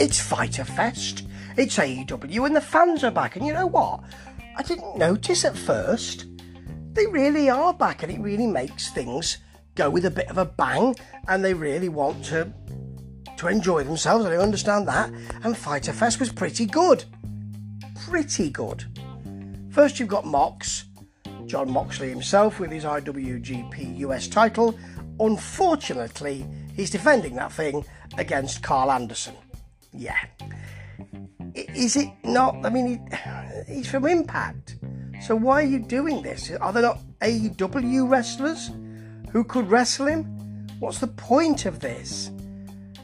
It's Fighter Fest. It's AEW and the fans are back. And you know what? I didn't notice at first. They really are back and it really makes things go with a bit of a bang and they really want to to enjoy themselves. I understand that. And Fighter Fest was pretty good. Pretty good. First you've got Mox, Jon Moxley himself with his IWGP US title. Unfortunately, he's defending that thing against Karl Anderson. Yeah. Is it not? I mean, he's from Impact. So why are you doing this? Are there not AEW wrestlers who could wrestle him? What's the point of this?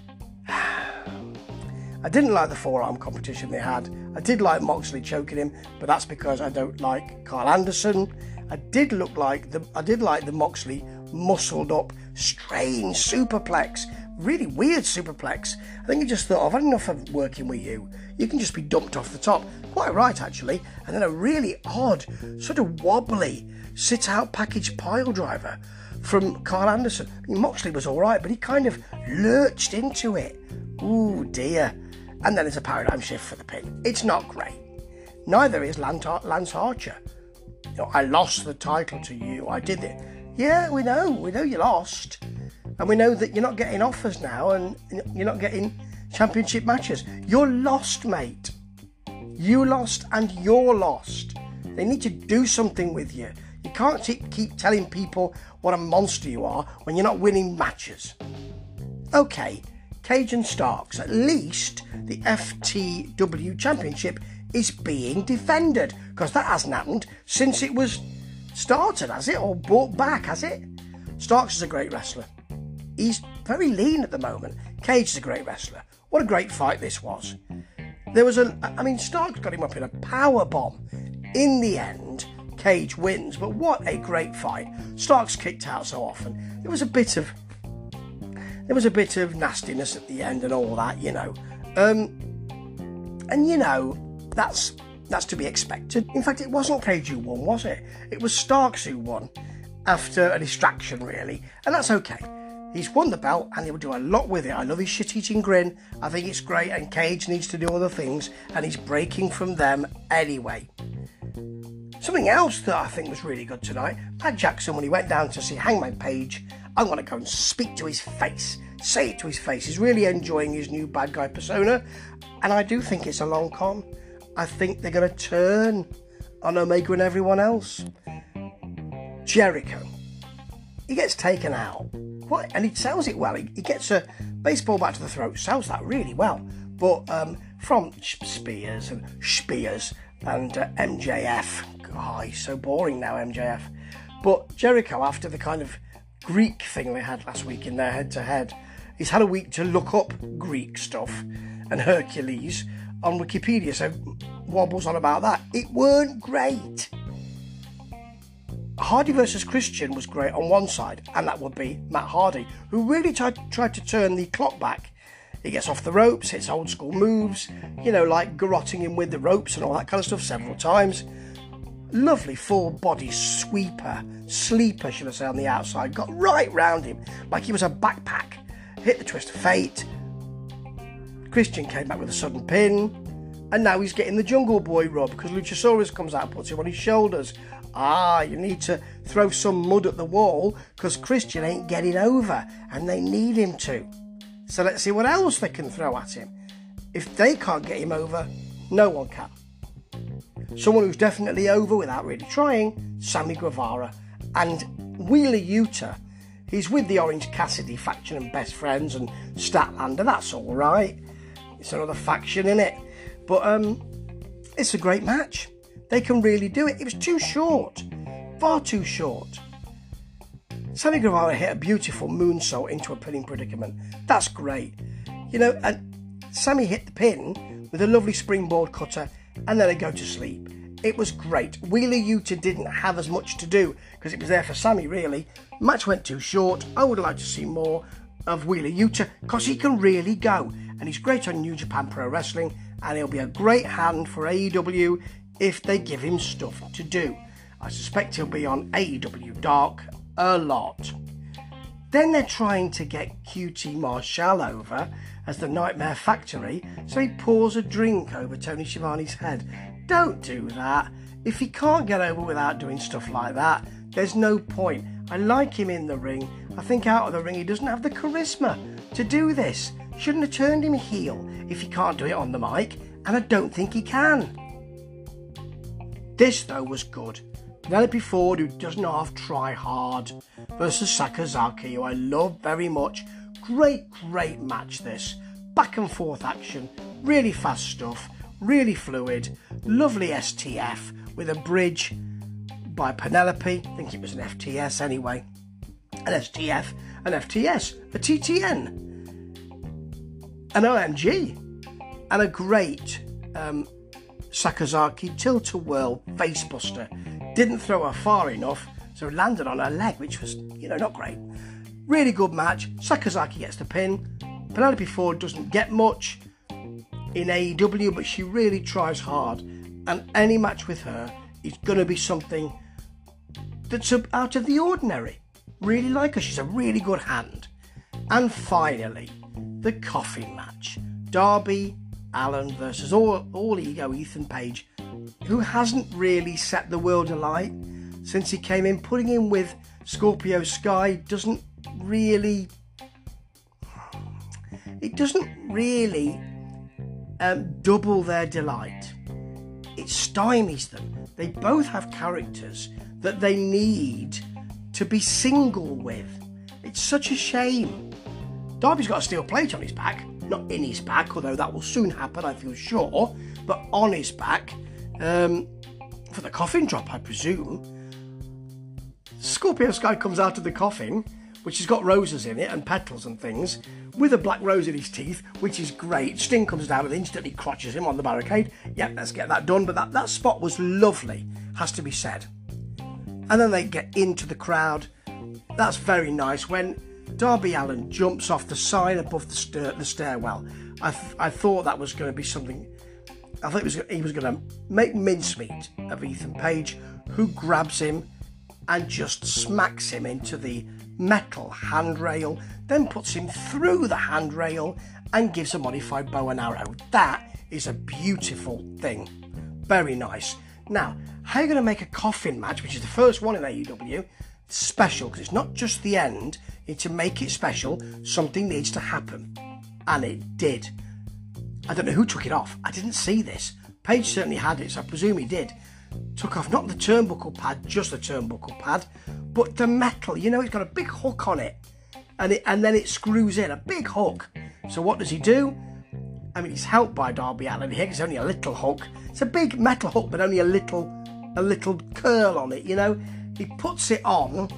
I didn't like the forearm competition they had. I did like Moxley choking him, but that's because I don't like Karl Anderson. I did look like the I did like the Moxley muscled up, strange superplex, really weird superplex. I think he just thought, I've had enough of working with you. You can just be dumped off the top. Quite right, actually. And then a really odd, sort of wobbly sit out package pile driver from Karl Anderson. I mean, Moxley was all right, but he kind of lurched into it. Ooh, dear. And then it's a paradigm shift for the pin. It's not great. Neither is Lance Archer. You know, I lost the title to you. I did it. Yeah, we know. We know you lost. And we know that you're not getting offers now and you're not getting championship matches. You're lost, mate. You lost and you're lost. They need to do something with you. You can't keep telling people what a monster you are when you're not winning matches. Okay, and Starks, at least the FTW Championship is being defended because that hasn't happened since it was started, has it? Or brought back, has it? Starks is a great wrestler. He's very lean at the moment. Cage is a great wrestler. What a great fight this was. There was a, I mean, Starks got him up in a power bomb. In the end, Cage wins, but what a great fight. Starks kicked out so often. There was a bit of there was a bit of nastiness at the end and all that, you know. Um, and you know, that's that's to be expected. In fact, it wasn't Cage who won, was it? It was Starks who won after a distraction, really, and that's okay. He's won the belt and he'll do a lot with it. I love his shit eating grin. I think it's great, and Cage needs to do other things, and he's breaking from them anyway. Something else that I think was really good tonight Matt Jackson, when he went down to see Hangman Page, I want to go and speak to his face, say it to his face. He's really enjoying his new bad guy persona, and I do think it's a long con. I think they're going to turn on Omega and everyone else. Jericho. He gets taken out. And he sells it well. He, he gets a baseball bat to the throat, sells that really well. But um, from Spears and Spears and uh, MJF. Oh, he's so boring now, MJF. But Jericho, after the kind of Greek thing they had last week in their head to head, he's had a week to look up Greek stuff and Hercules on Wikipedia, so wobbles on about that. It weren't great. Hardy versus Christian was great on one side, and that would be Matt Hardy, who really tried, tried to turn the clock back he gets off the ropes, hits old school moves, you know, like garroting him with the ropes and all that kind of stuff several times. Lovely full body sweeper, sleeper, should I say, on the outside. Got right round him like he was a backpack. Hit the twist of fate. Christian came back with a sudden pin. And now he's getting the Jungle Boy rub because Luchasaurus comes out puts him on his shoulders. Ah, you need to throw some mud at the wall because Christian ain't getting over and they need him to. So let's see what else they can throw at him. If they can't get him over, no one can. Someone who's definitely over without really trying, Sammy Guevara. And Wheeler Yuta, he's with the Orange Cassidy faction and best friends and Statlander, that's alright. It's another faction in it. But um, it's a great match. They can really do it. It was too short, far too short. Sammy Guevara hit a beautiful moonsault into a pinning predicament. That's great. You know, and Sammy hit the pin with a lovely springboard cutter and then they go to sleep. It was great. Wheeler Yuta didn't have as much to do because it was there for Sammy, really. Match went too short. I would like to see more of Wheeler Yuta because he can really go. And he's great on New Japan Pro Wrestling and he'll be a great hand for AEW if they give him stuff to do. I suspect he'll be on AEW Dark a lot. Then they're trying to get QT Marshall over as the Nightmare Factory, so he pours a drink over Tony Schiavone's head. Don't do that. If he can't get over without doing stuff like that, there's no point. I like him in the ring. I think out of the ring he doesn't have the charisma to do this. Shouldn't have turned him heel if he can't do it on the mic, and I don't think he can. This though was good. Penelope Ford, who doesn't half try hard, versus Sakazaki, who I love very much. Great, great match this. Back and forth action, really fast stuff, really fluid, lovely STF with a bridge by Penelope. I think it was an FTS anyway. An STF, an FTS, a TTN, an OMG, and a great um, Sakazaki tilt a whirl facebuster. Didn't throw her far enough, so landed on her leg, which was, you know, not great. Really good match. Sakazaki gets the pin. Penelope Ford doesn't get much in AEW, but she really tries hard. And any match with her is going to be something that's out of the ordinary. Really like her. She's a really good hand. And finally, the coffin match. Darby Allin versus all, all ego Ethan Page, who hasn't really set the world alight since he came in. Putting him with Scorpio Sky doesn't really. It doesn't really um, double their delight. It stymies them. They both have characters that they need to be single with. It's such a shame. Darby's got a steel plate on his back, not in his back, although that will soon happen, I feel sure, but on his back um, for the coffin drop, I presume. Scorpio Sky comes out of the coffin, which has got roses in it and petals and things, with a black rose in his teeth, which is great. Sting comes down and instantly crotches him on the barricade. Yep, let's get that done. But that, that spot was lovely, has to be said and then they get into the crowd. That's very nice. When Darby Allin jumps off the sign above the, stair- the stairwell, I, th- I thought that was going to be something. I thought was, he was going to make mincemeat of Ethan Page, who grabs him and just smacks him into the metal handrail, then puts him through the handrail and gives a modified bow and arrow. That is a beautiful thing. Very nice. Now, how are you going to make a coffin match, which is the first one in AEW, special? Because it's not just the end. To make it special, something needs to happen. And it did. I don't know who took it off. I didn't see this. Page certainly had it, so I presume he did. Took off not the turnbuckle pad, just the turnbuckle pad, but the metal. You know, it's got a big hook on it. And, it, and then it screws in, a big hook. So what does he do? I mean, he's helped by Darby Allin here. It's only a little hook. It's a big metal hook, but only a little, a little curl on it. You know, he puts it on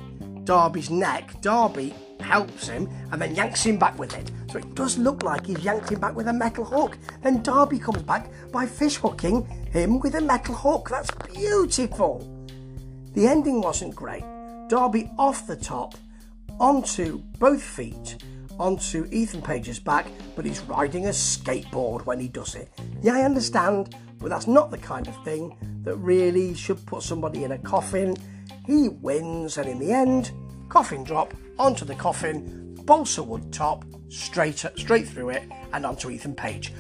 Darby's neck. Darby helps him and then yanks him back with it. So it does look like he's yanked him back with a metal hook. Then Darby comes back by fish hooking him with a metal hook. That's beautiful. The ending wasn't great. Darby off the top, onto both feet, onto Ethan Page's back, but he's riding a skateboard when he does it. Yeah, I understand, but that's not the kind of thing that really should put somebody in a coffin. He wins, and in the end, coffin drop onto the coffin, balsa wood top, straight straight through it, and onto Ethan Page.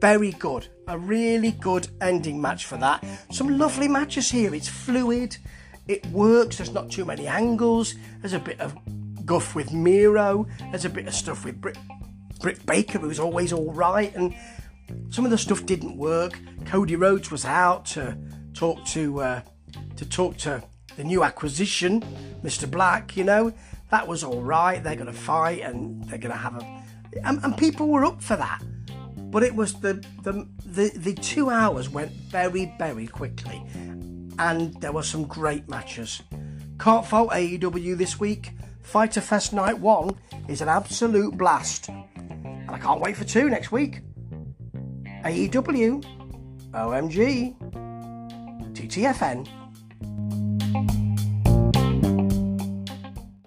Very good, a really good ending match for that. Some lovely matches here. It's fluid, it works. There's not too many angles. There's a bit of guff with Miro. There's a bit of stuff with Britt, Britt Baker, who's always all right, and some of the stuff didn't work. Cody Rhodes was out to talk to uh, to talk to the new acquisition, Mr. Black. You know that was all right. They're going to fight and they're going to have a, and, and people were up for that. But it was the, the the the two hours went very very quickly, and there were some great matches. Can't fault AEW this week. Fighter Fest Night 1 is an absolute blast. And I can't wait for 2 next week. AEW, OMG, TTFN,